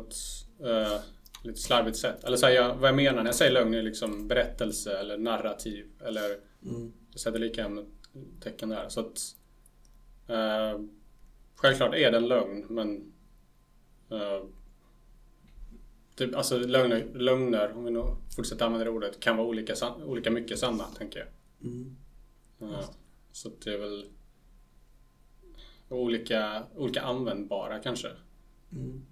ett uh, lite slarvigt sätt. Eller så här, jag, vad jag menar när jag säger lögn är liksom berättelse eller narrativ. Eller Mm. jag sätter lika med tecken där. Så att uh, Självklart är det en lögn men uh, typ, alltså lögner, lögner, om vi nu fortsätter använda det ordet, kan vara olika, olika mycket sanna, tänker jag. Mm. Ja, så att det är väl olika, olika användbara kanske. Mm.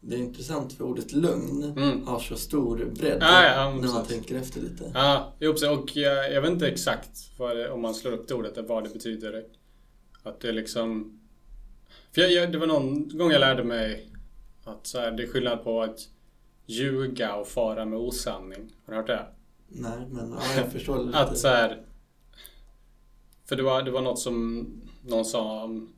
Det är intressant för ordet lögn Mm. har så stor bredd Ja, ja, när man tänker efter lite. Ja, jo, precis. och jag, jag vet inte exakt vad om man slår upp det ordet, vad det betyder. Att det liksom... För jag, jag, det var någon gång jag lärde mig att så här, det är skillnad på att ljuga och fara med osanning. Har du hört det? Nej, men ja, jag förstår lite. Att så här, För det var, det var något som någon sa om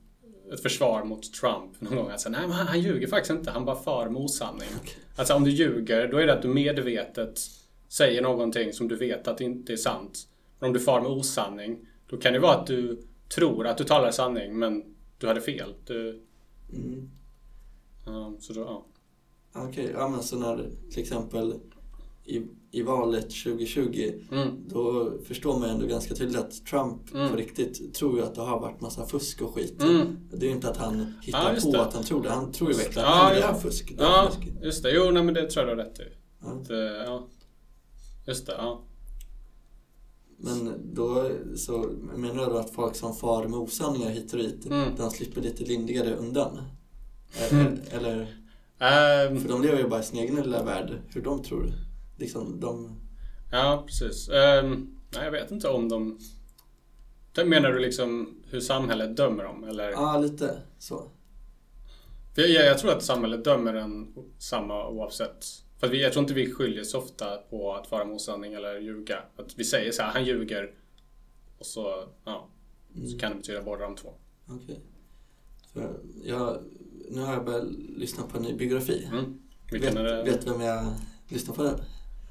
ett försvar mot Trump någon gång. Att säga, nej men han, han ljuger faktiskt inte, han bara far med osanning. Okej. Alltså om du ljuger, då är det att du medvetet säger någonting som du vet att det inte är sant. Men om du far med osanning, då kan det vara att du tror att du talar sanning, men du hade fel. Du, Mm. ja, så då, ja. Okej, ja men så när till exempel i, i valet 2020 Mm. då förstår man ändå ganska tydligt att Trump Mm. på riktigt tror ju att det har varit massa fusk och skit. Mm. Det är ju inte att han hittar Ja, på det. att han tror det. Han tror ju verkligen Ja, att det är fusk. Det är Ja, fusk. just det. Jo, nej, men det tror jag du har rätt i. Ja. Att, eh, ja. Just det, ja. Men då så menar du att folk som far med osanningar hit och dit, Mm. de slipper lite lindrigare undan? Mm. Eller, Ehm, för de lever ju bara i sin egen lilla värld, hur de tror. Liksom, de... Ja, precis. Ehm, nej, jag vet inte om de... Då Menar du liksom hur samhället dömer dem? Eller? Ja, lite så. För jag, jag tror att samhället dömer en samma oavsett. För vi, jag tror inte vi skiljer så ofta på att vara med osanning eller ljuga. Att vi säger så här, han ljuger. Och så, ja, så Mm. kan det betyda båda de två. Okej. För jag, nu har jag börjat lyssna på en ny biografi. Mm. Vilken vet, är det? vet vem jag lyssnar på den?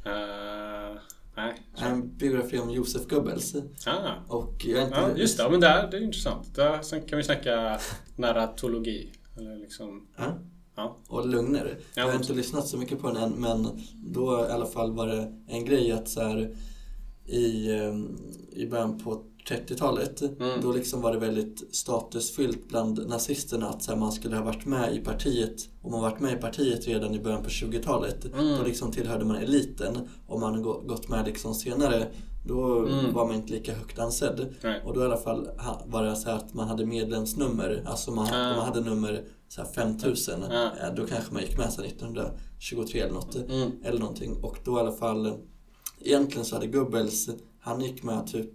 Eh, nej. En biografi om Josef Goebbels. Ah. Och jag inte... Ja, just det. Ja, men det, är, det är intressant. Där, sen kan vi snacka narratologi. Eller liksom, Ja. ja. Och lögner. Ja, jag har inte lyssnat så mycket på den än men då i alla fall var det en grej att så här, i, eh, i början på 30-talet Mm. då liksom var det väldigt statusfyllt bland nazisterna att så här, man skulle ha varit med i partiet om man varit med i partiet redan i början på 20-talet Mm. då liksom tillhörde man eliten. Om man gå- gått med liksom senare då Mm. var man inte lika högt ansedd. Nej. Och då i alla fall var det så att man hade medlemsnummer, alltså man, Ah. om man hade nummer så här 5000, Ah. eh, då kanske man gick med sig 1923 eller något. Mm. Eller någonting. Och då i alla fall, egentligen så hade Goebbels, han gick med typ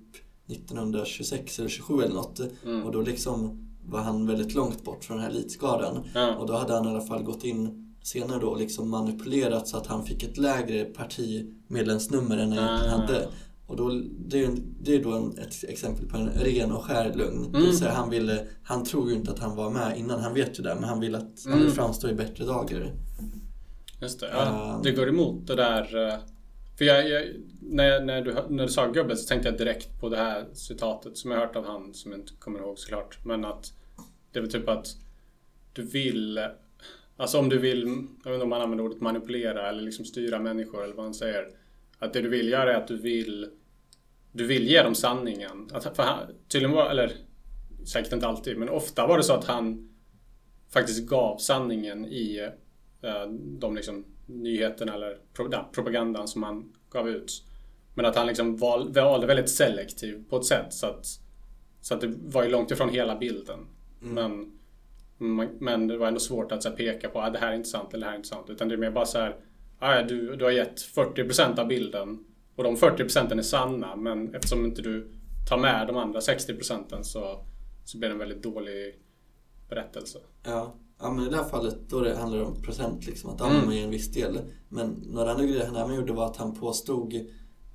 1926 eller 27 eller något. Mm. Och då liksom var han väldigt långt bort från den här elitskaran. Ja. Och då hade han i alla fall gått in senare då och liksom manipulerat så att han fick ett lägre partimedlemsnummer än han egentligen Ah. hade. Och då, det, är, det är då en, ett exempel på en ren och skär lögn. Mm. vill säga han, ville, han tror ju inte att han var med innan, han vet ju det, men han vill att han vill Mm. framstå i bättre dagar. Just det, ja. Ehm. Det går emot det där. För jag, jag, när, när, du, när du sa gubbe så tänkte jag direkt på det här citatet som jag hört av han, som jag inte kommer ihåg såklart. Men att det är väl typ att du vill, alltså om du vill, jag vet inte om man använder ordet manipulera eller liksom styra människor eller vad han säger. Att det du vill göra är att du vill, du vill ge dem sanningen. Att, för han, tydligen var, eller säkert inte alltid, men ofta var det så att han faktiskt gav sanningen i eh, de liksom nyheterna eller propagandan som han gav ut. Men att han liksom val, valde väldigt selektiv på ett sätt så att, så att det var ju långt ifrån hela bilden. Men, man- men det var ändå svårt att så här, peka på att ah, det här är inte sant eller det här är inte sant. Utan det är mer bara så här, ah, du, du har gett 40% av bilden och de 40% är sanna men eftersom inte du tar med de andra 60% så, så blir det en väldigt dålig berättelse. Ja. Ja, men i det här fallet då det handlar det om procent liksom, att Mm. man ger en viss del. Men några andra grejer han även gjorde var att han påstod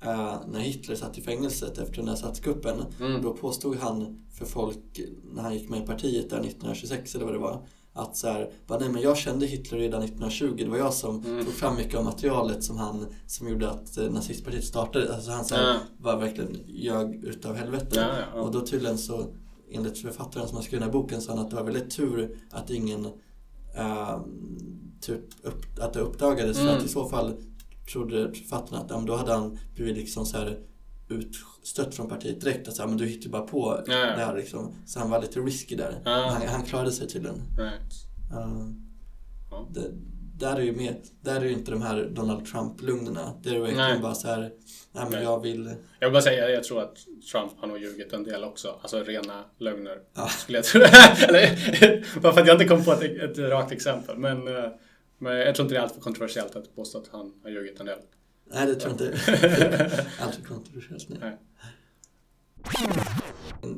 eh, när Hitler satt i fängelset efter den här statskuppen, Mm. då påstod han för folk när han gick med i partiet där 1926 eller vad det var, att så här, bara, nej men jag kände Hitler redan 1920, det var jag som Mm. tog fram mycket av materialet som han, som gjorde att eh, nazistpartiet startade. Alltså han så här, Ja. var verkligen ljög utav helvete. Ja, ja. Och då tydligen så, enligt författaren som har skrivit den här boken, så han att det var väldigt tur att ingen eh, typ upp, att det uppdagades för Mm. att i så fall trodde författarna att ja, då hade han blivit liksom så här utstött från partiet direkt. Att så här, men du hittar bara på Ja, ja. det här liksom. Så han var lite risky där. Ja. Han, han klarade sig tydligen. Right. Uh, Ja. det, där är ju mer, där är inte de här Donald Trump-lugnerna. Det är ju verkligen Nej. bara så här, nej men jag vill... Jag vill bara säga, jag tror att Trump har nog ljugit en del också. Alltså rena lögner. Ja. Skulle jag tro. Eller, bara för att jag inte kom på ett, ett rakt exempel. Men, eh, men jag tror inte det är alltför kontroversiellt att påstå att han har ljugit en del. Nej, det tror jag inte. Alltför kontroversiellt. Nej. Nej.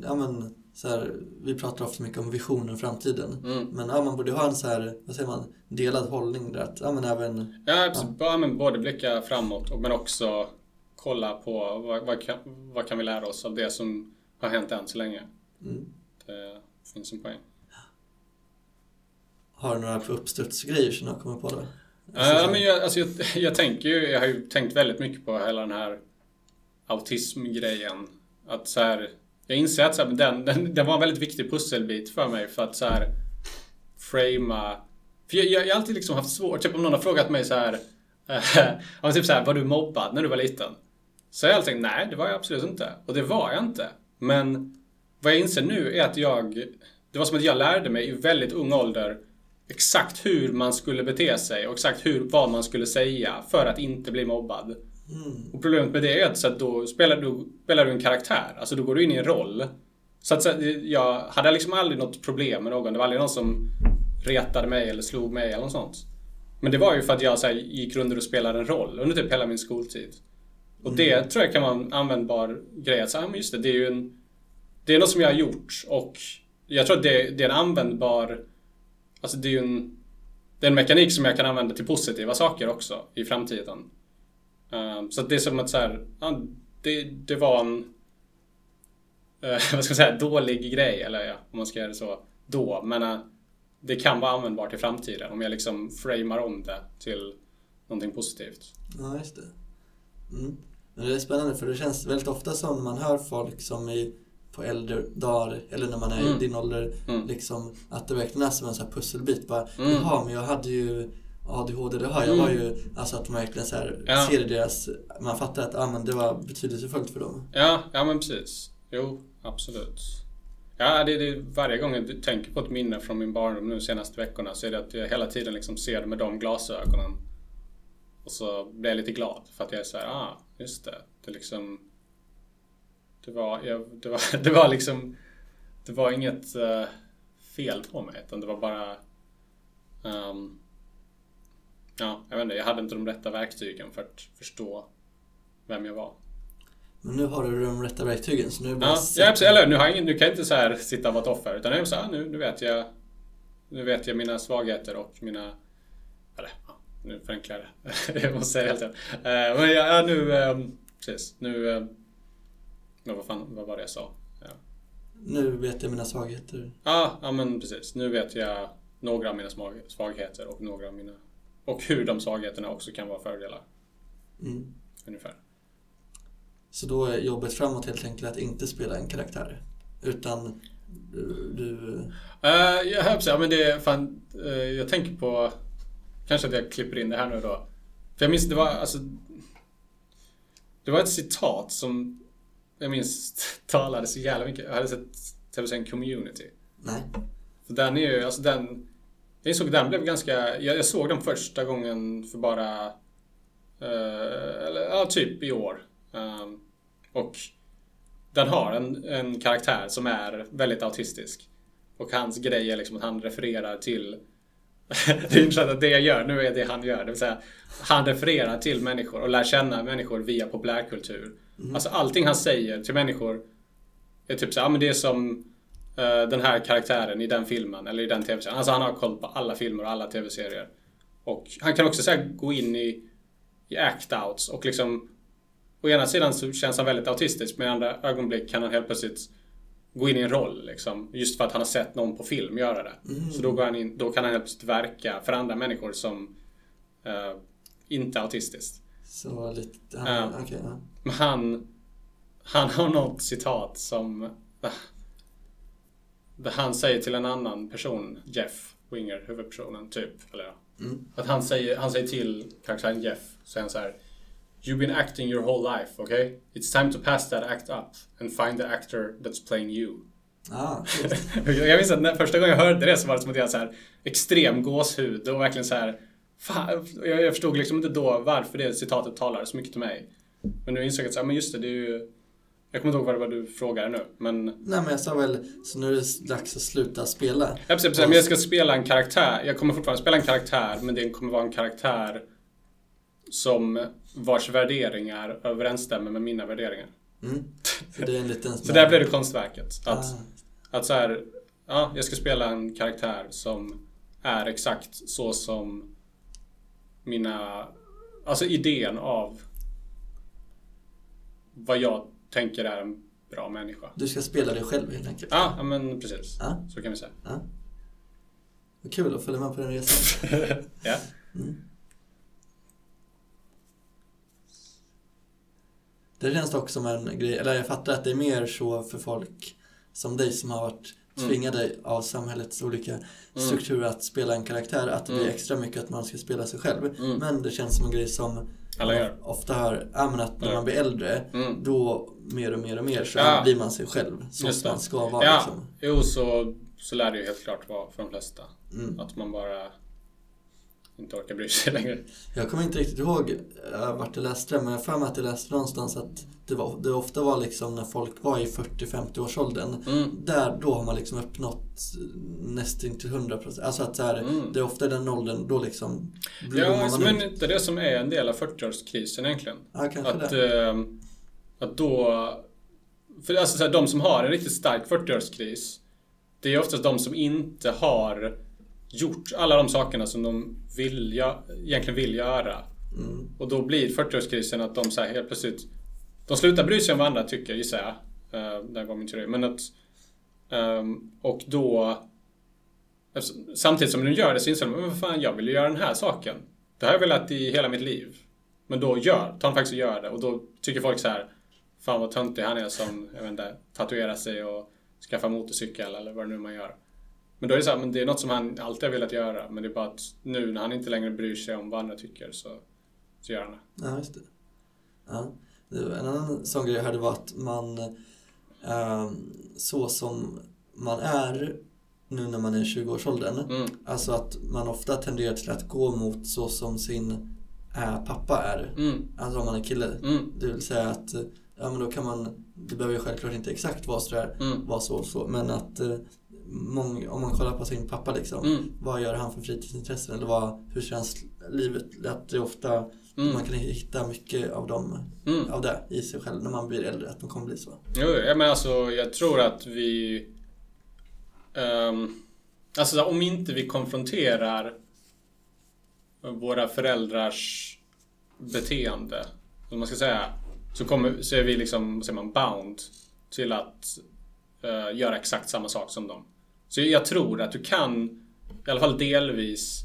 Ja, men, så här, vi pratar ofta mycket om visionen framtiden. Mm. Men ja, man borde ha en så här, vad säger man, delad hållning där. Att, ja, men även, Ja, absolut. Bara, men både blicka framåt och, men också kolla på vad, vad, kan, vad kan vi lära oss av det som har hänt än så länge. mm, Det finns en poäng. har du några uppstudsgrejer som du har kommit på då? Ja, men jag, alltså jag, jag tänker ju, jag har ju tänkt väldigt mycket på hela den här autismgrejen. Att så här, jag inser att så här, den, den, den var en väldigt viktig pusselbit för mig för att så här framea. För jag, jag, jag har alltid liksom haft svårt, typ om någon har frågat mig så här, Äh, typ så här, var du mobbad när du var liten? Så har jag alltid tänkt, nej det var jag absolut inte. Och det var jag inte. Men vad jag inser nu är att jag, det var som att jag lärde mig i väldigt ung ålder exakt hur man skulle bete sig och exakt hur, vad man skulle säga för att inte bli mobbad. Mm, Och problemet med det är att så att då spelar du, spelar du en karaktär. Alltså då går du in i en roll. Så att så, jag hade liksom aldrig något problem med någon. Det var aldrig någon som retade mig eller slog mig eller något sånt. Men det var ju för att jag så här, gick runt och spelade en roll under typ hela min skoltid. Och det tror jag kan vara en användbar grej. Att säga, men just det, det är ju en... Det är något som jag har gjort och jag tror att det, det är en användbar... Alltså det är ju en... Det är en mekanik som jag kan använda till positiva saker också i framtiden. Um, så det är som att så här, ja, det, det var en... eh, vad ska jag säga? Dålig grej, eller ja, om man ska göra det så. Då, men eh, det kan vara användbart i framtiden om jag liksom framar om det till någonting positivt. ja, just det. Mm. Men det är spännande för det känns väldigt ofta som man hör folk som är på äldre dagar eller när man är Mm. i din ålder Mm. liksom att det verkligen är som en sån här pusselbit. Bara, Mm. Jaha, men jag hade ju ADHD, det har jag. Mm. har ju, alltså att man verkligen så här, Ja. ser deras, man fattar att ah, men det var betydelsefullt för dem. Ja, ja men precis. Jo, absolut. Ja, det, det, varje gång jag tänker på ett minne från min barndom nu senaste veckorna så är det att jag hela tiden liksom ser det med de glasögonen. Och så blir jag lite glad för att jag är så här, ah, just det. Det liksom... Det var, jag, det var, det var liksom... Det var inget eh, fel på mig utan det var bara... ehm, ja, jag vet inte, jag hade inte de rätta verktygen för att förstå vem jag var. Men nu har du de rätta verktygen så nu är det bara Ja, ja precis. Eller nu, har jag nu kan jag inte så här sitta och vara ett offer. Utan jag är så här, nu, nu vet jag Nu vet jag mina svagheter och mina Eller, ja, nu förenklar jag det. jag måste säga helt enkelt. Eh, Men ja, nu eh, Precis, nu men vad fan, vad var det jag sa? Ja. Nu vet jag mina svagheter. Ja, ja men precis. Nu vet jag några av mina svagheter och några av mina och hur de svagheterna också kan vara fördelar. Mm. Ungefär. Så då är jobbet framåt helt enkelt att inte spela en karaktär. Utan du... du Uh, jag hör ja, men det är fan, eh, jag tänker på, kanske att jag klipper in det här nu då. För jag minns, det var alltså, det var ett citat som jag minns talade så jävla mycket. Jag hade sett tv-serien Community. nej. För den är ju, alltså den, jag att den blev ganska, jag, jag såg den första gången för bara, eh, eller ja, typ i år. Um, och den har en, en karaktär som är väldigt autistisk. Och hans grej är liksom att han refererar till det är intressant att det jag gör nu är det han gör. Det vill säga, han refererar till människor och lär känna människor via populärkultur. Alltså allting han säger till människor är typ så här, ja, men det är som den här karaktären i den filmen eller i den tv-serien. Alltså han har koll på alla filmer och alla tv-serier. Och han kan också så gå in i, i act-outs och liksom Å ena sidan så känns han väldigt autistisk men i andra ögonblick kan han helt plötsligt gå in i en roll liksom. Just för att han har sett någon på film göra det. Så då, går han in, då kan han helt plötsligt verka för andra människor som eh, inte är autistiskt. Så lite... Ja. Ja. Okej, ja. Men han, han har något citat som han säger till en annan person, Jeff Winger, huvudpersonen, typ, eller Mm. Att han säger, han säger till karaktären Jeff, så han så här You've been acting your whole life, okay? It's time to pass that act up and find the actor that's playing you. Ah, jag minns att när, första gången jag hörde det så var det som att jag hade så här extrem gåshud och verkligen så här fan, jag, jag förstod liksom inte då varför det citatet talar så mycket till mig. Men nu insåg jag att, ja men just det, det är ju jag kommer inte ihåg vad det var du frågade nu, men... Nej men jag sa väl, så nu är det dags att sluta spela. Ja, precis, precis. Men jag ska spela en karaktär. Jag kommer fortfarande spela en karaktär, men det kommer vara en karaktär som vars värderingar överensstämmer med mina värderingar. Mm. Så det är en liten... Så där blev det konstverket. Att, Ah. att så här, ja, jag ska spela en karaktär som är exakt så som mina, alltså idén av vad jag tänker är en bra människa. Du ska spela dig själv helt enkelt. Ja, ja men precis. Ja. Så kan vi säga. Ja. Vad kul att följa med på den resan. ja. Mm. Det känns dock som en grej, eller jag fattar att det är mer så för folk som dig som har varit Mm. tvingade av samhällets olika strukturer att spela en karaktär, att det blir Mm. extra mycket att man ska spela sig själv. Mm. Men det känns som en grej som Alla man gör. ofta hör, ja men att när man blir äldre, Mm. då mer och mer och mer så Ja. blir man sig själv. Så Just som man ska vara Ja, liksom. jo så, så lär det ju helt klart vara för de flesta. Mm. Att man bara inte orkar bry sig längre. Jag kommer inte riktigt ihåg uh, vart jag läste det, men jag har för mig att jag läste någonstans att det, var, det ofta var liksom när folk var i 40-50 års åldern. Mm. Där, då har man liksom uppnått nästan till 100%. Alltså att så här, Mm. det är ofta den åldern då liksom Ja, man men ut. inte det som är en del av 40-årskrisen egentligen. Ja, kanske Att, det. eh, att då... För alltså så här, de som har en riktigt stark 40-årskris, det är oftast de som inte har gjort alla de sakerna som de vill, gö- egentligen vill göra. Mm. Och då blir 40-årskrisen att de så här helt plötsligt... De slutar bry sig om vad andra tycker, gissar jag. Uh, där var min teori. Men att... ehm, och då... Samtidigt som de gör det så inser de, men vad fan, jag vill ju göra den här saken. Det har jag velat i hela mitt liv. Men då gör, tar de faktiskt och gör det. Och då tycker folk så här, fan vad töntig han är som, jag vet inte, tatuerar sig och skaffar motorcykel eller vad det nu man gör. Men då är det så här, men det är något som han alltid har velat göra. Men det är bara att nu när han inte längre bryr sig om vad andra tycker så, så gör han det. Ja, just det. Ja. En annan sån grej jag hörde var att man, ehm, så som man är nu när man är i 20-årsåldern, Mm. alltså att man ofta tenderar till att gå mot så som sin äh, pappa är. Mm. Alltså om man är kille. Mm. Det vill säga att, eh, ja men då kan man, det behöver ju självklart inte exakt vara sådär, Mm. vara så och så, men att eh, mång, om man kollar på sin pappa liksom, Mm. vad gör han för fritidsintressen eller vad, hur känns livet? Att det ofta, Mm. man kan hitta mycket av, dem, Mm. av det i sig själv när man blir äldre, att man kommer bli så. Jo, jag men alltså jag tror att vi... ehm, alltså om inte vi konfronterar våra föräldrars beteende, som man ska säga, så, kommer, så är vi liksom, säger man, bound till att eh, göra exakt samma sak som dem. Så jag tror att du kan, i alla fall delvis,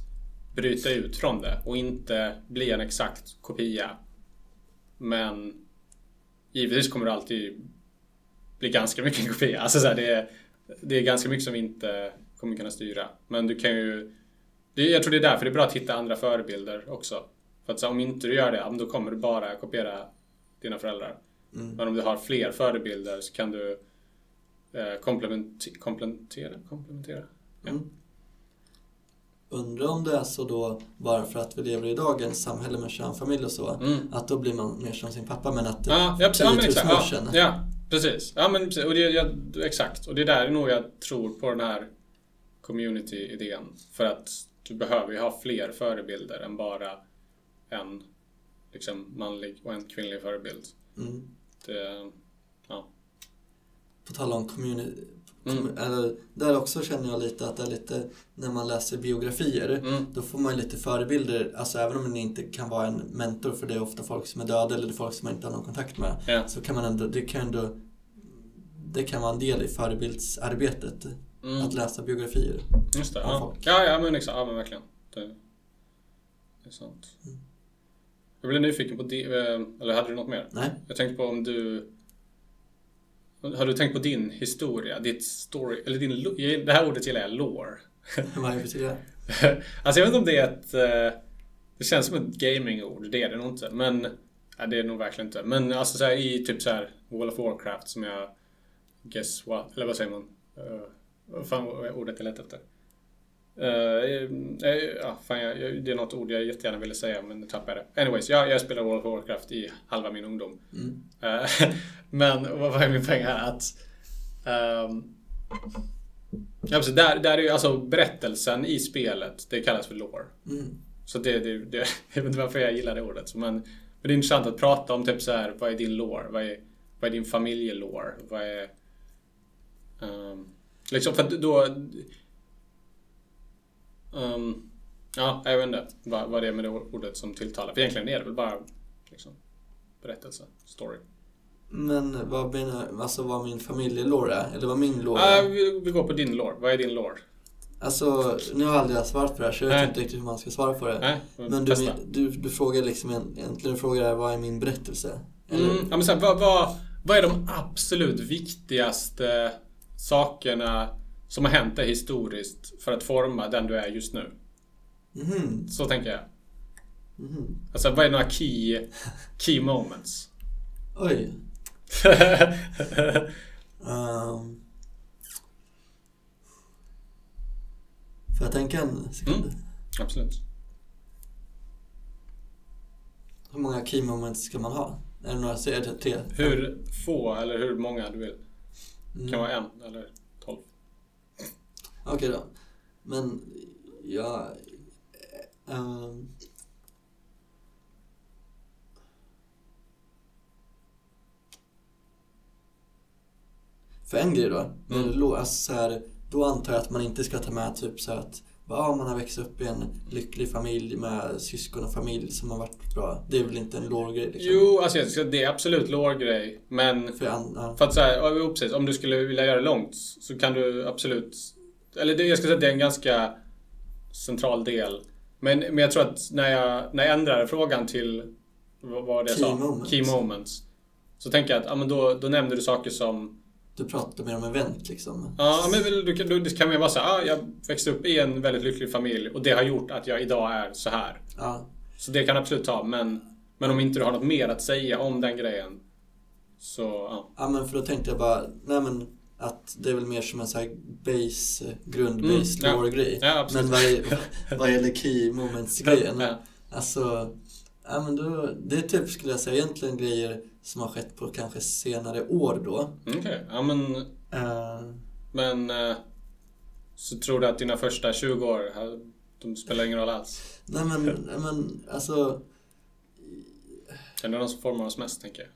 bryta ut från det och inte bli en exakt kopia. Men givetvis kommer du alltid bli ganska mycket en kopia. Alltså så här, det, är, det är ganska mycket som vi inte kommer kunna styra. Men du kan ju... Det, jag tror det är därför det är bra att hitta andra förebilder också. För att så, om inte du gör det, då kommer du bara kopiera dina föräldrar. Mm. Men om du har fler förebilder så kan du komplement, komplementera. komplementera. Ja. Mm. Undrar om det är så då, bara för att vi lever i dagens samhälle med kärnfamilj och så, Mm. att då blir man mer som sin pappa, men att Ja, ja, precis. Ja, men 10 000 exakt. år Ja, sedan. ja, precis. Ja, men precis. Och det, ja, exakt. Och det är där nog jag tror på den här community-idén. För att du behöver ju ha fler förebilder än bara en liksom, manlig och en kvinnlig förebild. Mm. Det, ja. På tal om community, Mm. eller, där också känner jag lite att det är lite, när man läser biografier, Mm. då får man lite förebilder, alltså även om det inte kan vara en mentor, för det är ofta folk som är döda eller det är folk som man inte har någon kontakt med, Ja. så kan man ändå, det kan ändå, det kan vara en del i förebildsarbetet, Mm. att läsa biografier. Just det. Ja. folk. Ja, ja, men exakt. Ja, men verkligen. Det, det är sant. Mm. Jag blev nyfiken på det. Eller hade du något mer? Nej? Jag tänkte på om du... Har du tänkt på din historia? Ditt story... Eller din... Det här ordet gillar jag, lore. Vad betyder det? alltså jag vet inte om det är ett... eh, Det känns som ett gamingord. Det är det nog inte. Men... Ja, det är nog verkligen inte. Men alltså så här, i typ så här World of Warcraft som jag... Guess what? Eller vad säger man? Uh, fan ordet jag letade efter? Uh, ja, fan, jag, det är något ord jag jättegärna ville säga men nu tappade jag det. Anyways, jag, jag spelar World of Warcraft i halva min ungdom. Mm. Eh, men vad var min poäng här? Att... ehm, ja, precis, där, där är ju alltså berättelsen i spelet, det kallas för lore. Mm. Så det, det, det, jag vet inte varför jag gillar det ordet. Men, men det är intressant att prata om typ så här, vad är din lore? Vad är, vad är din familjelore? Vad är... ehm, liksom för att då... ehm, ja, jag vet inte vad, vad det är med det ordet som tilltalar. För egentligen är det väl bara liksom, berättelse, story. Men vad menar alltså vad min familjelore är? Eller vad min Ah, är? vi, vi går på din lore. Vad är din lore? Alltså, nu har jag aldrig svarat på det här så jag vet inte riktigt hur man ska svara på det. Nej, Men du, testa. du, du frågar liksom egentligen, du frågar vad är min berättelse? Mm, ja, men så här, vad, vad, vad är de absolut viktigaste sakerna som har hänt dig historiskt för att forma den du är just nu? Mhm, Så tänker jag. mhm. Alltså, vad är några key, key moments? Oj. Um, får jag tänka en sekund? Mm. Absolut. Hur många key moments ska man ha? Är det några, så är det tre? Hur få eller hur många du vill. Mm. kan vara en eller Okej då. Men jag... ehm, för en grej då. Mm. Mm. Alltså så här, då antar jag att man inte ska ta med typ så att ja, man har växt upp i en lycklig familj med syskon och familj som har varit bra. Det är väl inte en låg grej liksom? Jo, alltså det är absolut låg-grej. Men För ja. För att så här, ja, jo, precis, om du skulle vilja göra det långt så kan du absolut... Eller det, jag skulle säga att det är en ganska central del. Men, men jag tror att när jag, när jag ändrar frågan till vad vad det jag Key sa, moments. key moments. Så tänker jag att ja, men då, då nämner du saker som... Du pratar mer om event liksom. Ja, men du, du, det kan ju bara säga ah, jag växte upp i en väldigt lycklig familj och det har gjort att jag idag är så här. Ja. Så det kan du absolut ta, men, men om inte du har något mer att säga om den grejen så, ja. Ja men för då tänkte jag bara, nej men att det är väl mer som en sån här base, grund Mm, ja. grej. Ja, men vad, är, vad gäller key moments grejen. Ja. Alltså, ja men då, det är typ skulle jag säga egentligen grejer som har skett på kanske senare år då. Okej, ja men Eh, Men eh, så tror du att dina första 20 år, eh, de spelar ingen roll alls? nej men, men alltså, det de som formar oss mest, tänker jag?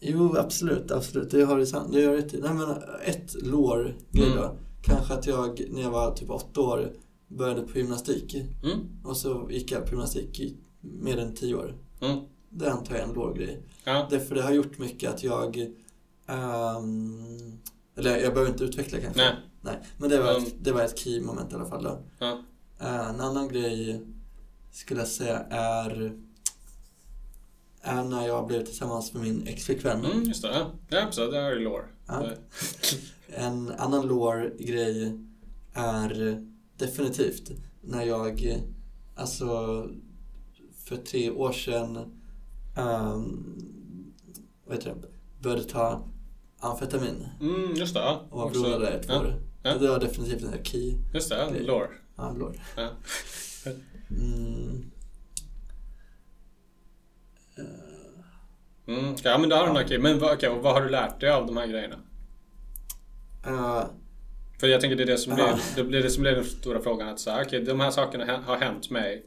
Jo absolut, absolut, det har du sant, det du rätt i. Nej men ett grej Mm. då. Kanske att jag när jag var typ åtta år började på gymnastik. Mm. Och så gick jag på gymnastik i mer än tio år. Mm. Det antar jag är en låg grej. Ja. Därför det har gjort mycket att jag... ehm, eller jag behöver inte utveckla kanske. Nej. Nej. Men det var, Mm. ett, det var ett key moment i alla fall då. Ja. Eh, en annan grej skulle jag säga är... Är när jag blev tillsammans med min exflickvän. Mm, just det. Ja, precis. Det har ju lore. Ja. En annan lore-grej är definitivt när jag, alltså för tre år sedan, um, vad heter det, började ta amfetamin Mm, just det. Ja. och var beroende där i två ja. år. Ja. Det var definitivt en key, Just det, lore. ja, lore. Ja. Mm. Mm, ja, men då har du okej. Men och vad har du lärt dig av de här grejerna? Eh, För jag tänker det är det som Ja. blir, det blir det som blir den stora frågan. Att så här, okej, de här sakerna har hänt mig.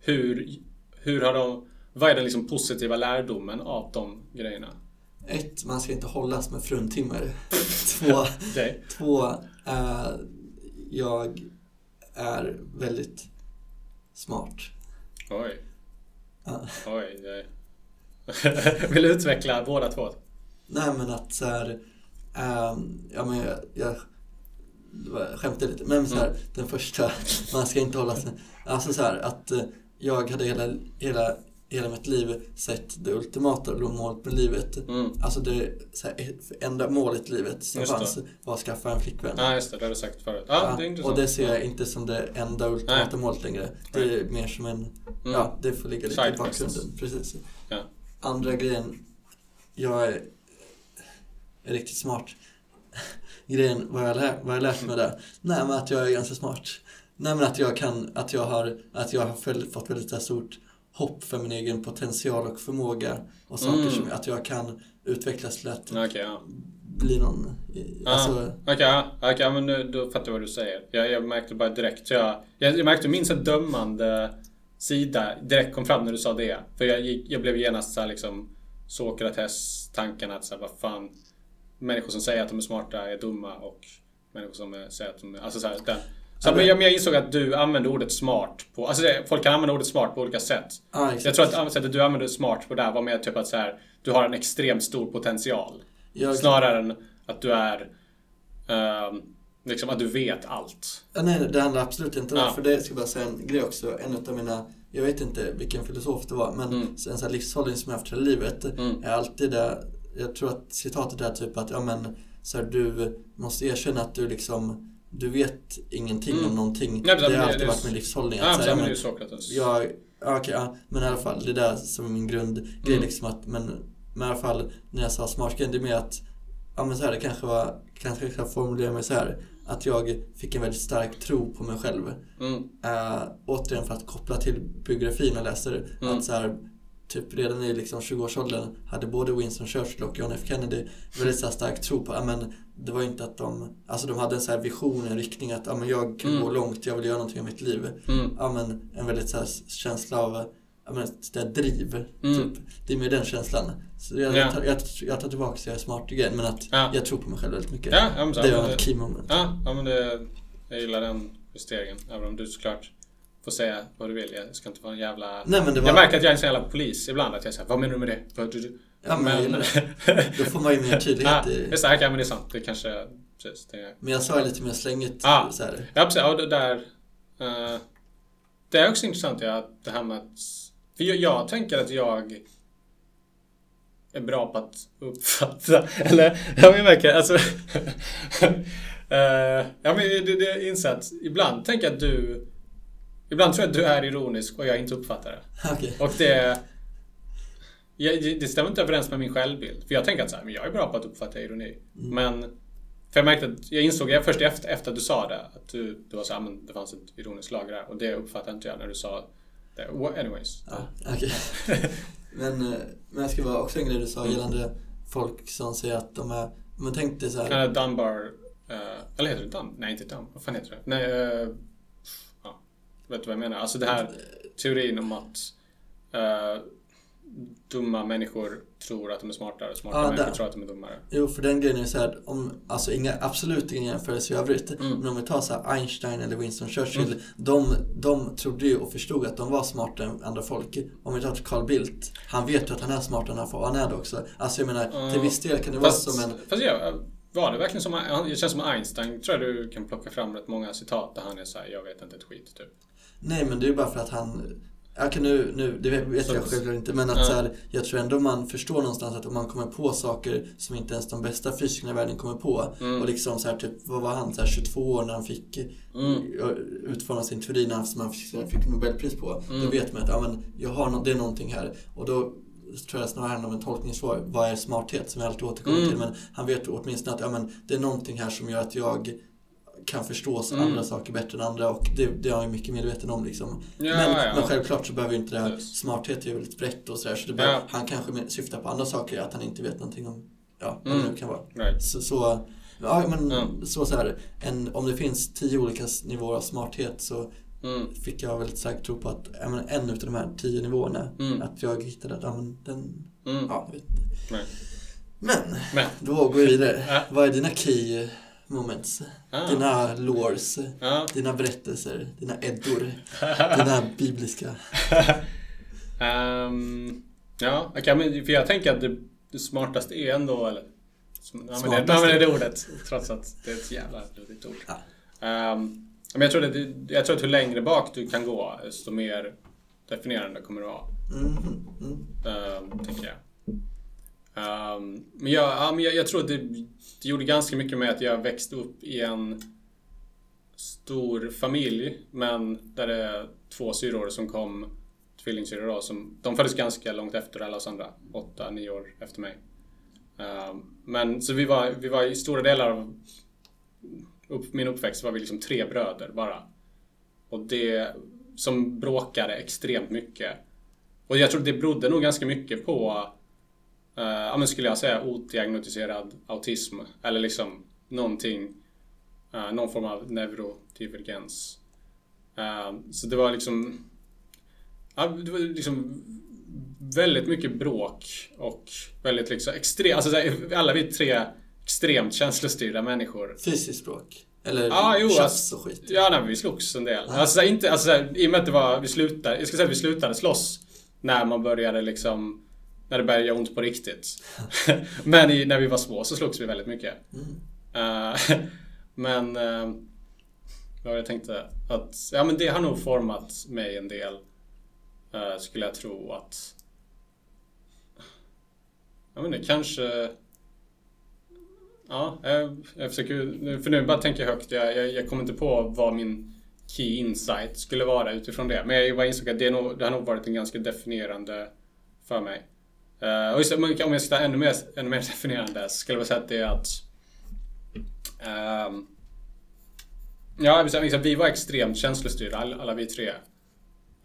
Hur, hur har de... Vad är den liksom positiva lärdomen av de grejerna? ett, man ska inte hållas med fruntimmer. Två, Okej. Två, eh, jag är väldigt smart. Oj. Ja. Oj. Det... Vill du utveckla båda två? Nej men att så här, ehm, ja men jag, jag skämtade lite, men så här, den första, man ska inte hålla sig, alltså så här att eh, jag hade hela, hela hela mitt liv sett det ultimata målet med livet. Mm. Alltså det så här, enda målet i livet som Just det. fanns var att skaffa en flickvän. Ja, just det. Det har du sagt förut. Ja, det är intressant. och det ser jag inte som det enda ultimata Nej. målet längre. Det är mer som en, Mm. ja, det får ligga lite i Side bakgrunden. Precis. Ja. Andra grejen, jag är, är riktigt smart. grejen, vad jag, lär, vad jag lärt mig där? Nej men att jag är ganska smart. Nej men att jag kan, att jag har, att jag har fått väldigt stort hopp för min egen potential och förmåga och saker Mm. som, att jag kan utvecklas till att Okej, ja. bli någon, Ja, alltså, Okej. Okej, ja, men nu, då fattar jag vad du säger. Jag, jag märkte bara direkt. Jag, jag, jag märkte min så här dömande sida direkt kom fram när du sa det. För jag, jag blev genast så här liksom Sokrates-tanken att så här, vad fan. Människor som säger att de är smarta är dumma och människor som säger att de är... Alltså så här, den. Så men jag, men jag insåg att du använder ordet smart på... Alltså det, folk kan använda ordet smart på olika sätt. exakt. Jag tror att sättet du använder smart på det här var mer typ att så här, du har en extremt stor potential. jag, Snarare än att du är... ehm, liksom att du vet allt. Ja, nej, det handlar absolut inte om Ja. För det ska jag bara säga en grej också. En av mina, jag vet inte vilken filosof det var, men Mm. en sån här livshållning som jag haft hela livet Mm. är alltid det, jag tror att citatet är typ att, ja men, så här, du måste erkänna att du liksom, du vet ingenting Mm. om någonting. Ja, det har alltid det- varit min livshållning. Ja, Att, här, men ja, det är Sokrates. jag, ja, okej, ja, men i alla fall, det är där som är min grundgrej Mm. liksom att, men, men i alla fall när jag sa smart grej, det är mer att, ja men så här, det kanske var, kanske jag formulera mig så här, att jag fick en väldigt stark tro på mig själv. Mm. Uh, återigen för att koppla till biografin jag läser, Mm. att så här, typ redan i liksom 20-årsåldern hade både Winston Churchill och John F Kennedy väldigt så stark tro på, men det var inte att de, alltså de hade en så här vision, en riktning att, men jag kan Mm. gå långt, jag vill göra någonting med mitt liv. Mm. Men en väldigt så känsla av, men där driv, Mm. typ. Det är mer den känslan. Så jag, Ja. tar, jag, jag tar tillbaka så jag är smart igen, men att Ja. jag tror på mig själv väldigt mycket. Ja, ja, men det var ett key moment. Ja, ja, men det... Jag gillar den justeringen. Även om du såklart får säga vad du vill. Jag ska inte vara en jävla... Nej men det var... Jag märker att jag är en sån jävla polis ibland. Att jag säger vad menar du med det? Ja, men det. Då får man ju mer tydlighet ja, i... just det, okej, men det är sant. Det kanske... Precis, det, Men jag sa ju lite mer slängigt Ah. så här. Ja, precis. Ja, det där... eh, det är också intressant, ja, det här med att... För jag, jag tänker att jag är bra på att uppfatta, eller... Ja, men jag märker, alltså... eh, ja, men det, det är insatt. Ibland tänker jag att du... Ibland tror jag att du är ironisk och jag inte uppfattar det. Okej. Och det... Det stämmer inte överens med min självbild. För jag tänker att så här, men jag är bra på att uppfatta ironi. Mm. Men... För jag märkte att jag insåg jag först efter, efter att du sa det att du, du var så här, men det fanns ett ironiskt lager där. Och det uppfattade inte jag när du sa det. Anyways. Ja, okej. men, eh, men jag ska vara också en grej du sa Mm. gällande folk som säger att de är... Men tänk dig så här. Dunbar... eh, eller heter det Dun? Nej, inte Dun. Vad fan heter det? Nej, ja. Vet du vad jag menar? Alltså det här teorin om att eh, dumma människor tror att de är smartare. Smarta Ja, människor där. tror att de är dummare. Jo, för den grejen är så här, om, alltså inga, absolut ingen jämförelse i övrigt. Mm. Men om vi tar så här Einstein eller Winston Churchill. Mm. De, de trodde ju och förstod att de var smartare än andra folk. Om vi tar Carl Bildt. Han vet ju att han är smartare än han får, och han är det också. Alltså jag menar, till viss del kan det Fast, vara som en... fast ja, var det verkligen som... Det känns som Einstein. Tror jag du kan plocka fram rätt många citat där han är såhär, jag vet inte ett skit, typ. Nej men det är bara för att han Okej nu, nu, det vet, Så- jag självklart inte men att Ja. så här, jag tror ändå man förstår någonstans att om man kommer på saker som inte ens de bästa fysikerna i världen kommer på Mm. och liksom så här, typ, vad var han, så här, 22 år när han fick Mm. utforma sin teori när han- som han fick, fick Nobelpris på. Mm. Då vet man att ja, men jag har no, det är någonting här och då tror jag snarare handlar om en tolkningsfråga. Vad är smarthet som jag alltid återkommer Mm. till men han vet åtminstone att ja, men det är någonting här som gör att jag kan förstå Mm. andra saker bättre än andra och det, det är jag mycket medveten om liksom. Ja, men, ja. men självklart så behöver inte det här, Precis. smarthet är väldigt brett och sådär så behöver, Ja. han kanske syftar på andra saker, att han inte vet någonting om, ja, vad Mm. det nu kan vara. Right. Så, så, ja, men, Ja. så, så här, en, om det finns tio olika nivåer av smarthet så Mm. fick jag väldigt starkt tro på att men en utav de här tio nivåerna, Mm. att jag hittade att ja, men den, Mm. ja, jag vet inte. Men, Men. då går vi vidare. Vad är dina key moments? Ah. Dina lores, Ja. dina berättelser, dina eddor, dina bibliska... Ehm, ja, men för jag tänker att det, det smartaste är ändå, eller... Som, Smartaste. ja, men det ordet, trots att det är ett jävla luddigt ord. Ja. Ehm, men jag tror, att jag tror att hur längre bak du kan gå, desto mer definierande kommer det vara. Mm, mm. Uh, tänker jag. Um, men jag, ja, men jag, jag tror att det, det gjorde ganska mycket med att jag växte upp i en stor familj, men där det är två syror som kom, tvillingsyror då, som, de föddes ganska långt efter alla oss andra, åtta, nio år efter mig. Um, men så vi var, vi var i stora delar av upp, min uppväxt var vi liksom tre bröder bara. Och det som bråkade extremt mycket. Och jag tror det berodde nog ganska mycket på, uh, ja men skulle jag säga, odiagnostiserad autism. Eller liksom någonting, uh, någon form av neurodivergens. Uh, så det var liksom, ja, det var liksom väldigt mycket bråk och väldigt liksom extremt, alltså alla vi tre extremt känslostyrda människor. Fysiskt bråk? Eller ah, jo, tjafs alltså, och skit? Ja, nej, vi slogs en del. Alltså, inte, alltså, I och med att det var, vi slutade, jag ska säga att vi slutade slåss när man började liksom när det började göra ont på riktigt. men i, när vi var små så slogs vi väldigt mycket. Mm. Uh, men uh, vad jag tänkte att ja, men det har nog format mig en del. Uh, skulle jag tro att jag inte, kanske Ja, jag, jag försöker, för nu bara tänka högt. Jag, jag, jag kommer inte på vad min key insight skulle vara utifrån det. Men jag bara insåg att det, nog, det har nog varit en ganska definierande för mig. Uh, och just, om jag ska ta ännu mer, ännu mer definierande så skulle jag säga att det är att um, Ja, liksom, vi var extremt känslostyrda alla, alla vi tre.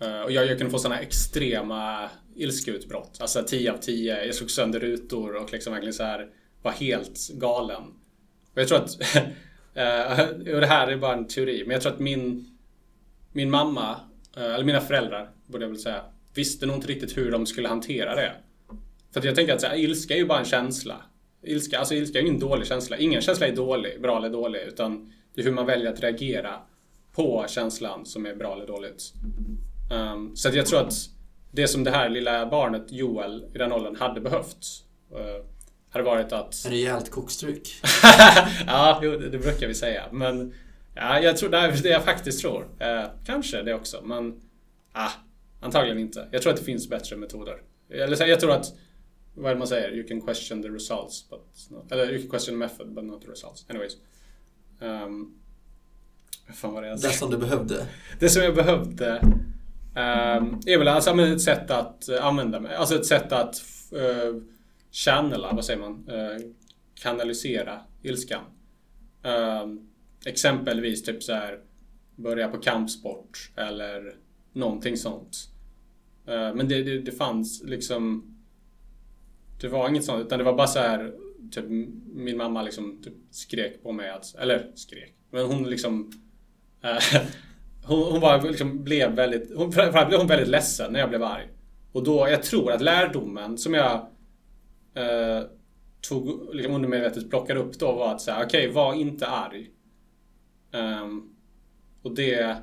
Uh, och jag, jag kunde få sådana extrema ilskeutbrott. Alltså 10 av 10. Jag slog sönder rutor och liksom verkligen så här var helt galen. Och jag tror att, uh, och det här är bara en teori, men jag tror att min, min mamma, uh, eller mina föräldrar borde jag väl säga, visste nog inte riktigt hur de skulle hantera det. För jag tänker att så här, ilska är ju bara en känsla. Ilska, alltså ilska är ingen dålig känsla. Ingen känsla är dålig, bra eller dålig, utan det är hur man väljer att reagera på känslan som är bra eller dåligt. Um, så jag tror att det som det här lilla barnet, Joel, i den åldern hade behövt uh, hade varit att... Rejält kokstryk. ja, det, brukar vi säga. Men ja, jag tror, det är det jag faktiskt tror. Eh, kanske det också, men ah, antagligen inte. Jag tror att det finns bättre metoder. Eller jag tror att, vad är det man säger? You can question the results, but not, eller you can question the method, but not the results. Anyways. Um, fan var det jag Det som du behövde? Det som jag behövde um, är väl alltså, ett sätt att använda mig. Alltså ett sätt att uh, channela, vad säger man, eh, kanalisera ilskan. Eh, exempelvis typ så här börja på kampsport eller någonting sånt. Eh, men det, det, det, fanns liksom det var inget sånt utan det var bara så här typ min mamma liksom typ skrek på mig att, eller skrek, men hon liksom eh, hon, hon bara liksom blev väldigt, hon, framförallt blev hon väldigt ledsen när jag blev arg. Och då, jag tror att lärdomen som jag eh, tog, liksom undermedvetet plockade upp då var att säga okej, okay, var inte arg. Um, och det...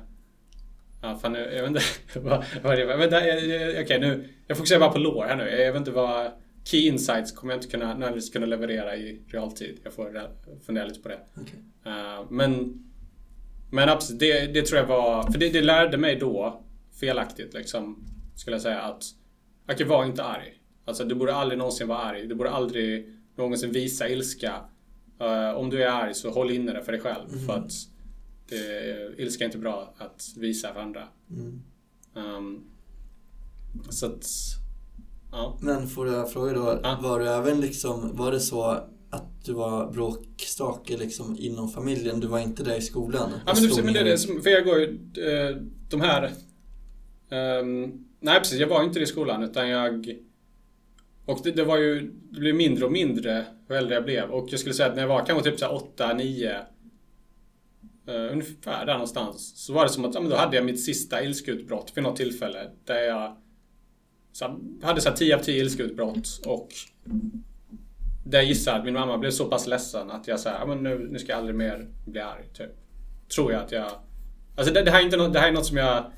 Ja, fan, jag vet inte vad, vad det var. Okej, okay, nu... Jag fokuserar bara på lår här nu. Jag vet inte vad... Key insights kommer jag inte kunna, nödvändigtvis kunna leverera i realtid. Jag får fundera lite på det. Okay. Uh, men... Men absolut, det, det tror jag var... För det, det lärde mig då, felaktigt liksom, skulle jag säga att... Okej, var inte arg. Alltså du borde aldrig någonsin vara arg. Du borde aldrig någonsin visa ilska. Uh, om du är arg så håll inne det för dig själv. Mm. För att det, ilska är inte bra att visa för andra. Mm. Um, så att, ja. Men får jag fråga då, ja. var du även liksom, var det så att du var bråkstake liksom inom familjen? Du var inte där i skolan? Ja men, du, men det är det som, för jag går ju, uh, de här um, Nej precis, jag var inte i skolan utan jag och det, det, var ju, det blev mindre och mindre ju äldre jag blev. Och jag skulle säga att när jag var kanske typ så 8, 9 Uh, ungefär där någonstans. Så var det som att ja, men då hade jag mitt sista ilskeutbrott vid något tillfälle. Där jag så, hade så här 10 av 10 ilskeutbrott och där jag gissar att min mamma blev så pass ledsen att jag sa men nu, nu ska jag aldrig mer bli arg. Typ. Tror jag att jag... Alltså det, det här är inte något, det här är något som jag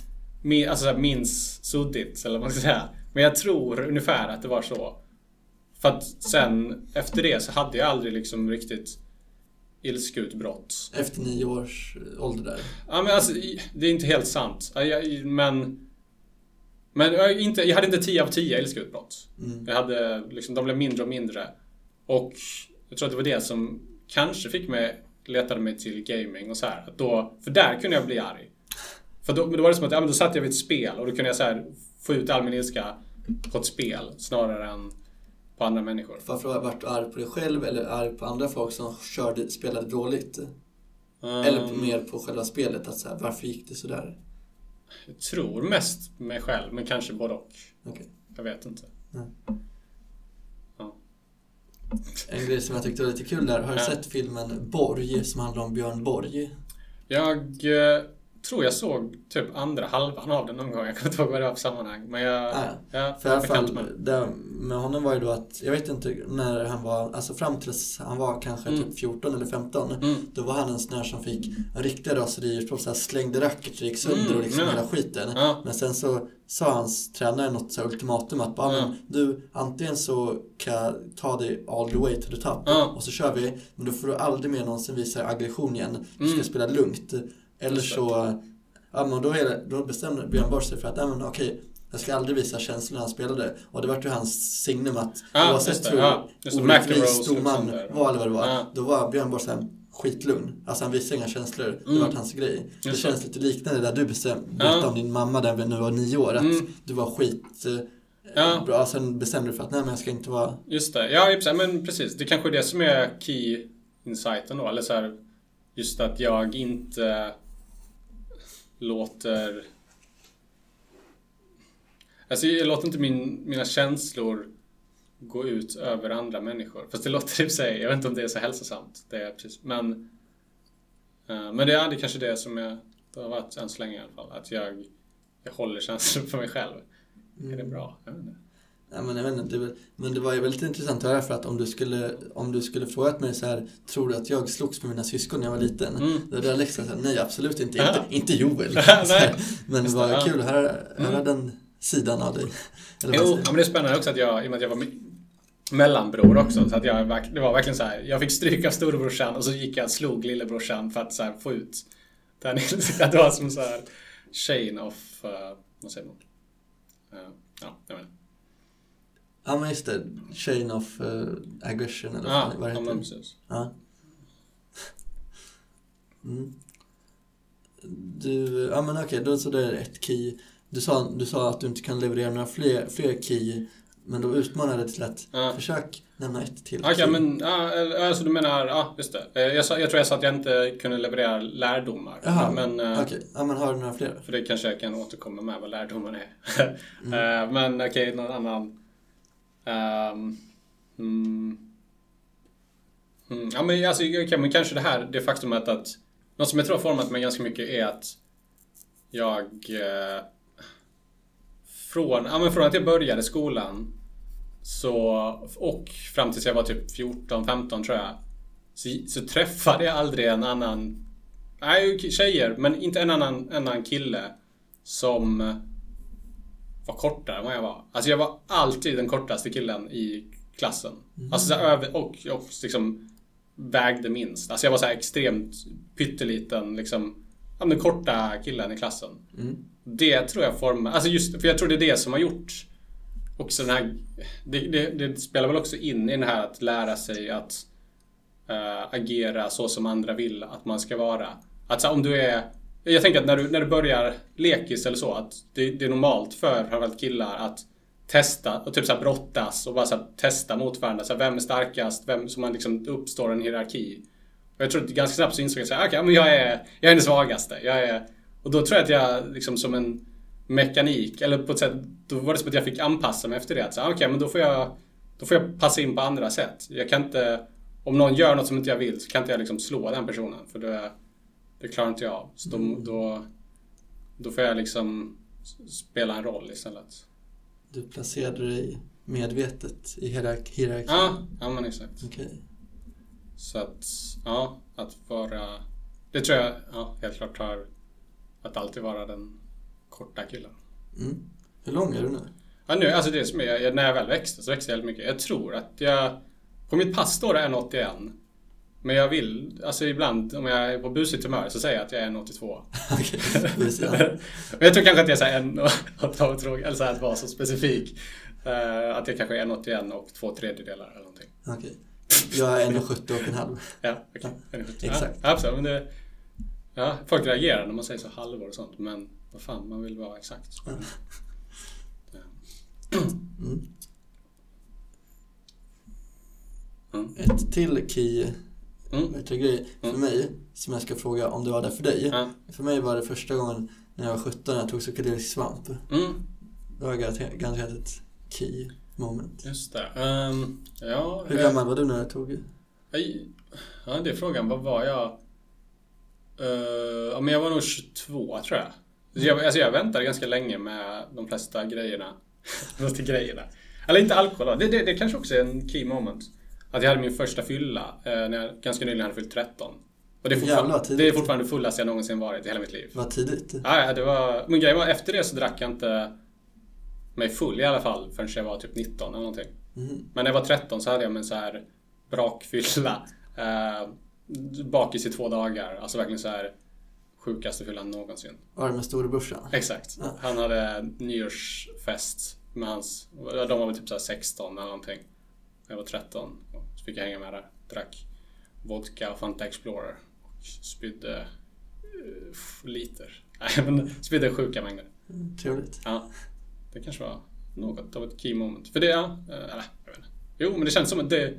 min, alltså, minns suddigt, eller vad man ska säga. Men jag tror ungefär att det var så. För att sen efter det så hade jag aldrig liksom riktigt ilskeutbrott. Efter nio års ålder där? Ja men alltså det är inte helt sant. Men, Men jag, inte, jag hade inte 10 av 10 ilskeutbrott. Mm. Jag hade, liksom, de blev mindre och mindre. Och jag tror att det var det som kanske fick mig, letade mig till gaming och så här. Att då, för där kunde jag bli arg. För då, då var det som att, ja men då satt jag vid ett spel och då kunde jag så här, få ut all min ilska på ett spel snarare än på andra människor. Varför har du varit arg på dig själv eller arg på andra folk som körde, spelade dåligt? Um, Eller på, mer på själva spelet, att så här, varför gick det sådär? Jag tror mest mig själv, men kanske både och. Okej. Jag vet inte. En grej som jag tyckte var lite kul där, har du Ja. sett filmen Borg som handlar om Björn Borg? Jag eh, tror jag såg typ andra halvan av den någon gång. Jag kommer inte ihåg vad det var för sammanhang. Men jag... Ah, ja, För jag fall, med. det med honom var ju då att, jag vet inte när han var, alltså fram tills han var kanske Mm. typ 14 eller 15. Mm. Då var han en sån här som fick riktiga raseriutbrott, så här slängde racket och gick sönder Mm, och liksom ja. hela skiten. Ja. Men sen så sa hans tränare något så ultimatum att bara, Ja. men du, antingen så kan jag ta dig all the way to the top Ja. och så kör vi, men då får du aldrig mer någonsin visa aggression igen. Du ska Mm. spela lugnt. Eller det. så, ja men då, är det, då bestämde Björn Borg sig för att, nej men okej, jag ska aldrig visa känslor när han spelade. Och det var ju hans signum att Ja, oavsett det, hur ja. Det, orättvis domaren sönder. var eller vad det var, Ja. då var Björn Borg såhär skitlugn. Alltså han visade inga känslor. Det Mm. var hans grej. Det Just känns lite liknande där du bestäm- Ja. berättade om din mamma där vi nu var nio år. Att Mm. du var skit eh, Ja. bra. Sen bestämde du för att nej men jag ska inte vara... Just det. Ja, men precis. Det kanske är det som är key insighten då. Eller så här, just att jag inte låter... Alltså jag låter inte min, mina känslor gå ut över andra människor. Fast det låter i och sig, jag vet inte om det är så hälsosamt. Det är precis, men... eh, men det är det är kanske det som jag, det har varit än så länge i alla fall. Att jag, jag håller känslor för mig själv. Är det bra? Jag vet inte. Ja, men, jag vet inte, det, men det var ju väldigt intressant att höra för att om du skulle, om du skulle frågat mig så här, tror du att jag slogs med mina syskon när jag var liten? Mm. Då hade Alexa sagt nej absolut inte, inte, inte Joel. Här, men det var kul att höra, höra Mm. den sidan av dig. Eller Jo, ja, men det är spännande också att jag, i och med att jag var me- mellanbror också, så att jag, det var verkligen så här. jag fick stryk av storebrorsan och så gick jag och slog lillebrorsan för att så här, få ut den ilskan. Det var som så här chain of, uh, vad säger man? Uh, ja, jag inte. Ja men just det, chain of uh, aggression eller Ja, vad det ja, heter. men precis. Ja. Mm. Du, ja men okej, då så det är ett key. Du sa, du sa att du inte kan leverera några fler, fler key, men då utmanade dig till att Ja. försök nämna ett till Okej, key. men ja, alltså du menar, ja just det. Eh, Jag, jag tror jag sa att jag inte kunde leverera lärdomar. Jaha, men, eh, Okej, ja men har du några fler? För det kanske jag kan återkomma med vad lärdomar är. Mm. Men okej, någon annan. Um, mm, mm, ja men alltså, okay, men kanske det här, det faktumet att något som jag tror har format mig ganska mycket är att jag eh, från, ja, men från att jag började skolan så, och fram tills jag var typ 14-15 tror jag så, så träffade jag aldrig en annan Nej, tjejer, men inte en annan, en annan kille som var kortare än vad jag var. Alltså jag var alltid den kortaste killen i klassen. Alltså så här, över, och, och liksom vägde minst. Alltså jag var så här extremt pytteliten, liksom, ja, den korta killen i klassen. Mm. Det tror jag formar, alltså just för jag tror det är det som har gjort också den här, det, det, det spelar väl också in i det här att lära sig att eh, agera så som andra vill att man ska vara. Att så, här, om du är, jag tänker att när du, när du börjar lekis eller så, att det, det är normalt för framförallt killar att testa och typ så här brottas och bara så här, testa mot varandra. Så här, vem är starkast? Vem, så man liksom det uppstår en hierarki. Och jag tror att ganska snabbt så insåg jag att ah, okay, men jag, är, jag är den svagaste. Jag är, och då tror jag att jag liksom som en mekanik, eller på ett sätt, då var det som att jag fick anpassa mig efter det. Ah, okej, okay, men då får jag då får jag passa in på andra sätt. Jag kan inte, om någon gör något som inte jag vill så kan inte jag liksom slå den personen. För det, det klarar inte jag av. Så då, då, då får jag liksom spela en roll istället. Du placerade dig medvetet i hierark hierarkin? Ja, ja men exakt. Okej. Så att, ja, att vara... Det tror jag ja, helt klart har... Att alltid vara den korta killen. Mm. Hur lång är du nu? Ja, nu, alltså det som är, jag, när jag väl växte så växte jag väldigt mycket. Jag tror att jag... På mitt pass står det 1,81. Men jag vill, alltså ibland om jag är på busigt humör så säger jag att jag är 1,82. Okej, busigt, ja. Men jag tror kanske att jag säger en och tråk, eller så här att vara så specifik. Eh, att jag kanske är 1,81 och två tredjedelar eller någonting. Okej. Jag är 1,70 och en halv. Ja, okej. Ja, Ja, exakt. Ja, absolut. Men det, ja, folk reagerar när man säger så halvår och sånt. Men vad fan, man vill vara exakt. Mm. Mm. Ett till key Mm. du, grej för Mm. mig som jag ska fråga om det var det för dig. För mig var det första gången när jag var 17 jag tog psykedelisk svamp. Mm, Det var garanterat ett key moment. just det. Ehm, ja, Hur eh, gammal var du när du tog? Ja, det är frågan. Vad var jag? Uh, ja, men jag var nog 22 tror jag. Så jag, alltså jag väntade ganska länge med de flesta grejerna. de flesta grejerna. Eller inte alkohol det, det, det kanske också är en key moment. Att jag hade min första fylla eh, när jag ganska nyligen hade fyllt 13. Och det är, Jävlar, det är fortfarande det fullaste jag någonsin varit i hela mitt liv. Vad tidigt. Ja, det var, men grejen var efter det så drack jag inte mig full i alla fall förrän jag var typ 19 eller någonting. Mhm. Men när jag var 13 så hade jag en så här brakfylla. Eh, bakis i två dagar. Alltså verkligen så här sjukaste fyllan någonsin. Var det med storebrorsan? Exakt. Ja. Han hade nyårsfest med hans, de var väl typ så här 16 eller någonting. Jag var 13. Så fick jag hänga med där. Drack vodka och Fanta Explorer. Och spydde eh, liter. Spydde sjuka mängder. Mm, trevligt. Ja, det kanske var något av ett key moment. För det, ja, eh, eller jag vet inte. Jo, men det känns som att det,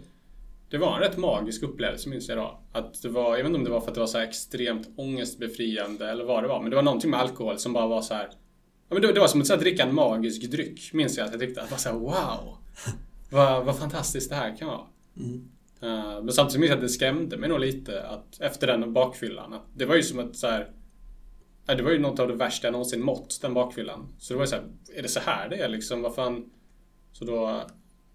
det var en rätt magisk upplevelse minns jag då. Att det var, jag vet inte om det var för att det var så här extremt ångestbefriande eller vad det var, men det var någonting med alkohol som bara var så här. Ja, men det, det var som att, så här, dricka en magisk dryck, minns jag att jag tyckte. Att det var så här, wow! Vad, vad fantastiskt det här kan vara. Mm. Eh, men samtidigt minns jag att det skrämde mig nog lite att efter den bakfyllan, att det var ju som att så här, det var ju något av det värsta jag någonsin mått, den bakfyllan. Så det var ju så här, är det så här det är liksom? Vad fan? Så då,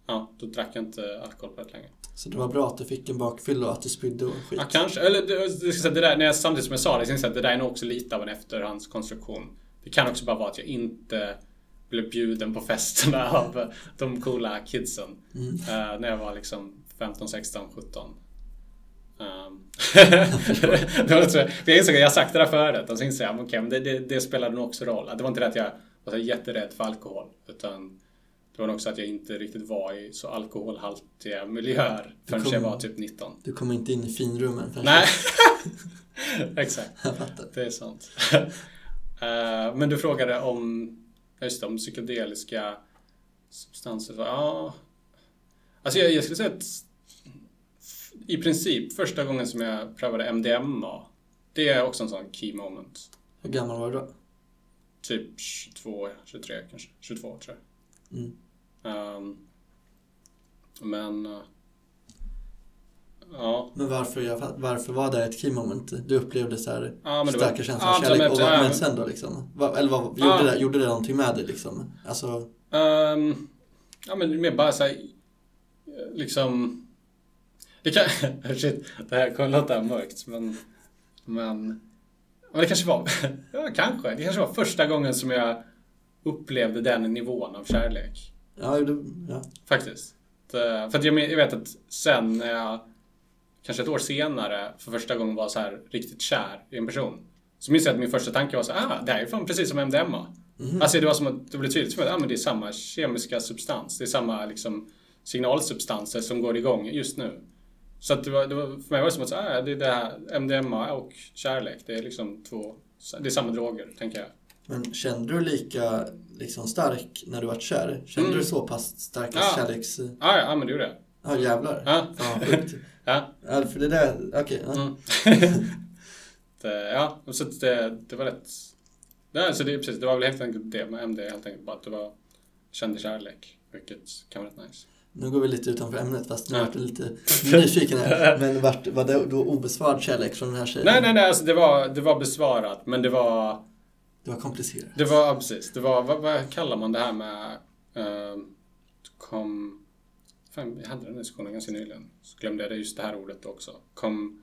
ja, då drack jag inte alkohol på rätt länge. Så det var bra att du fick en bakfylla och att du spydde och skit. Ja, kanske. Eller det, det, där, när jag, samtidigt som jag sa det, så jag att det där är nog också lite av en efterhandskonstruktion. Det kan också bara vara att jag inte blev bjuden på festerna av de coola kidsen. Mm. Eh, när jag var liksom 15, 16, 17. Um, det var så, jag insåg att jag sagt det där förut och så insåg jag att det, det, det spelade nog också roll. Det var inte det att jag var så jätterädd för alkohol. Utan det var nog också att jag inte riktigt var i så alkoholhaltiga miljöer förrän kom- jag var typ 19. Du kom inte in i finrummen Nej, exakt. Det är sant. Eh, men du frågade om, just det, om psykedeliska substanser. Ja, alltså jag, jag skulle säga att i princip första gången som jag prövade MDMA, det är också en sån key moment. Hur gammal var du då? Typ 22, 23 kanske. 22 tror jag. Mm. Ehm, men... eh, ja. Men varför, jag, varför var det ett key moment? Du upplevde så här Ja, men det var- starka känslor ja, av kärlek. men- och vad, men sen då liksom? Eller vad, gjorde, det, gjorde det någonting med dig liksom? Alltså, Ehm, ja men mer bara såhär, liksom... Det kan... Shit, det här kommer låta mörkt men... Men... Men det kanske var... Ja, kanske. Det kanske var första gången som jag upplevde den nivån av kärlek. ja, du, ja. Faktiskt. Det- För att jag, jag vet att sen när jag, kanske ett år senare, för första gången var så här riktigt kär i en person. Så minns jag att min första tanke var så här, ah, det här är fan precis som MDMA. Alltså det var som att det blev tydligt för mig att ah, men det är samma kemiska substans. Det är samma liksom, signalsubstanser som går igång just nu. Så det var, det var, för mig var det som att ah, det är det här MDMA och kärlek. Det är liksom två, det är samma droger, tänker jag. Men kände du lika liksom, stark när du var kär? Kände Mm. du så pass starka Ja. kärleks... Ah, ja, ja, men det gjorde jag. Ja, jävlar. Ja. Fan sjukt. Ja. Ja, för det där, okej. ja. Mm. det, ja, så det, det var rätt... Nej, så det, precis, det var väl helt enkelt det med MD, helt enkelt bara att det var kände kärlek, vilket kan vara rätt nice. Nu går vi lite utanför ämnet fast nu Ja. vart lite nyfiken här. Men vart, var det då obesvarad kärlek från den här tjejen? Nej, nej, nej, alltså det var, det var besvarat, men det var... Det var komplicerat. Det var, ja, precis, det var, vad, vad kallar man det här med... Uh, kom... Fan, vi hade den diskussionen ganska nyligen. Så glömde jag det, just det här ordet också. Kom...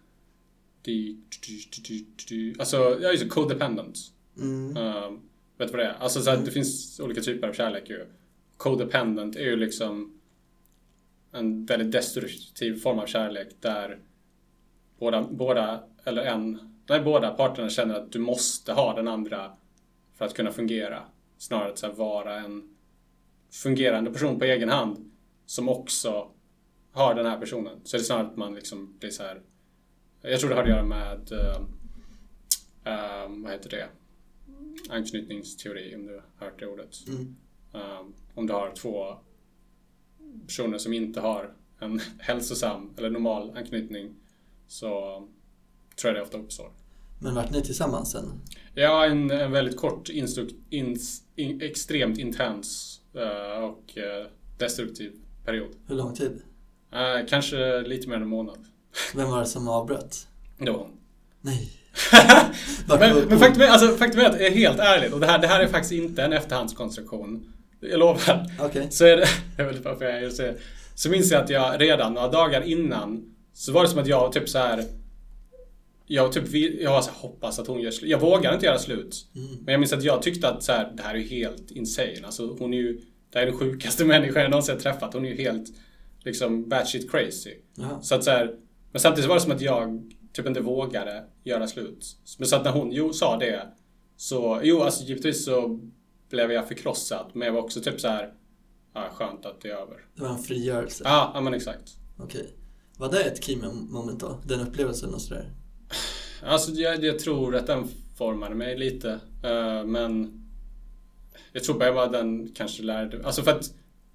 Di, di, di, di, di, alltså, ja just det, codependent. Mm. Um, vet du vad det är? Alltså så att det finns olika typer av kärlek ju. Codependent är ju liksom en väldigt destruktiv form av kärlek där båda, båda, eller en, nej båda parterna känner att du måste ha den andra för att kunna fungera. Snarare att så vara en fungerande person på egen hand som också har den här personen. Så det är snarare att man liksom blir så här. Jag tror det har att göra med, uh, vad heter det? Anknytningsteori, om du har hört det ordet. Mm. Uh, om du har två personer som inte har en hälsosam eller normal anknytning så tror jag det ofta uppstår. Men vart ni tillsammans sen? Ja, en, en väldigt kort, instru- ins, in, extremt intens uh, och uh, destruktiv period. Hur lång tid? Uh, kanske lite mer än en månad. Vem var det som avbröt? Det var hon. Nej. men men faktum, är, alltså, faktum är att, är helt ärligt, och det här, det här är faktiskt inte en efterhandskonstruktion. Jag lovar. Okej. Så är det, jag vet inte varför jag är så, så minns jag att jag redan några dagar innan så var det som att jag typ så här. Jag typ jag så hoppas att hon gör slut. Jag vågar inte göra slut. Mm. Men jag minns att jag tyckte att så här, det här är helt insane. Alltså hon är ju, det här är den sjukaste människan jag någonsin träffat. Hon är ju helt liksom batshit crazy. Så att så här, men samtidigt var det som att jag typ inte vågade göra slut. Men så att när hon jo, sa det så, jo alltså givetvis så blev jag förkrossad. Men jag var också typ så här, ja skönt att det är över. Det var en frigörelse? Ja, ja men exakt. Okej. Var det ett key moment då? Den upplevelsen och sådär? Alltså jag, jag tror att den formade mig lite. eh, men jag tror bara att den kanske lärde... Alltså för att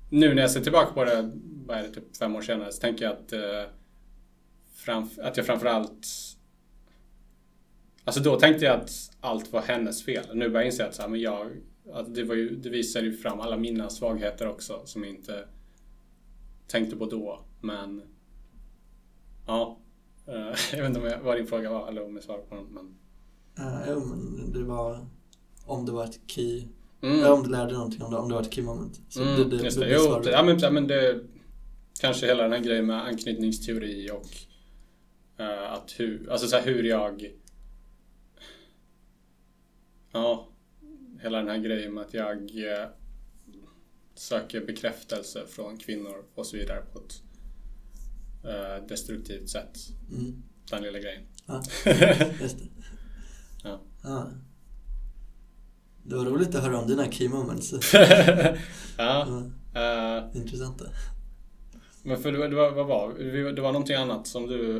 nu när jag ser tillbaka på det, vad är det, typ fem år senare, så tänker jag att, eh, framf- att jag framförallt... Alltså då tänkte jag att allt var hennes fel. Nu börjar jag inse att, så här, men jag, att det, var ju, det visade ju fram alla mina svagheter också som jag inte tänkte på då. Men ja, eh, jag vet inte om jag, vad din fråga var eller om jag svarade på den. Men, Uh, jo, men det var om det var ett key mm. Om du lärde dig någonting om det, om det var ett key moment. Så Mm, det, det, just det, Jo, det, ja, men, ja, men det kanske hela den här grejen med anknytningsteori och eh, att hur, alltså så här, hur jag ja, hela den här grejen med att jag eh, söker bekräftelse från kvinnor och så vidare på ett eh, destruktivt sätt. Mm. Den lilla grejen. Ja, just det. Ja. Ja. Det var roligt att höra om dina key moments. ja, Ja, eh, intressanta. Men för det var, det vad var det? Det var någonting annat som du...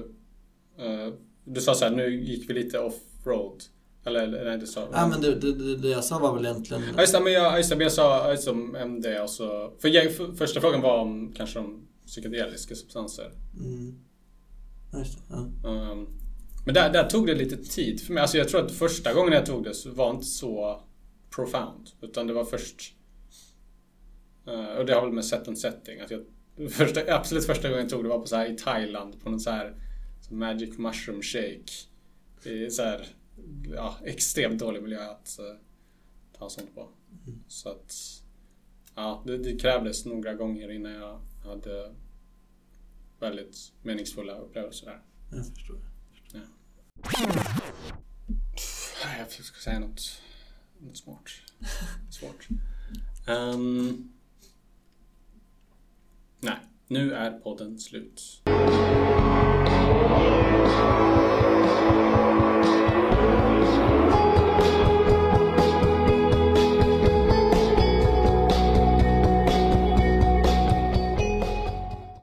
eh, du sa så här, nu gick vi lite off-road. Eller eller nej, du sa... Ja, men det, det, det, det jag sa var väl egentligen... Ja, just det, men jag, just det, men jag sa just om MD och så... För, jag, för första frågan var om kanske om psykedeliska substanser. Mm. Ja, just det. Ja. Um, men där, där tog det lite tid för mig. Alltså jag tror att första gången jag tog det så var inte så profound. Utan det var först... eh, och det har väl med set and setting. Att jag, första, absolut första gången jag tog det var på så här i Thailand på någon så här så magic mushroom shake. Det är så här, ja, extremt dålig miljö att uh, ta sånt på. Så att... Ja, det, det krävdes några gånger innan jag hade väldigt meningsfulla upplevelser där. Jag förstår. Jag ska säga något Smart. Svårt. um, ehm. nej, nu är podden slut.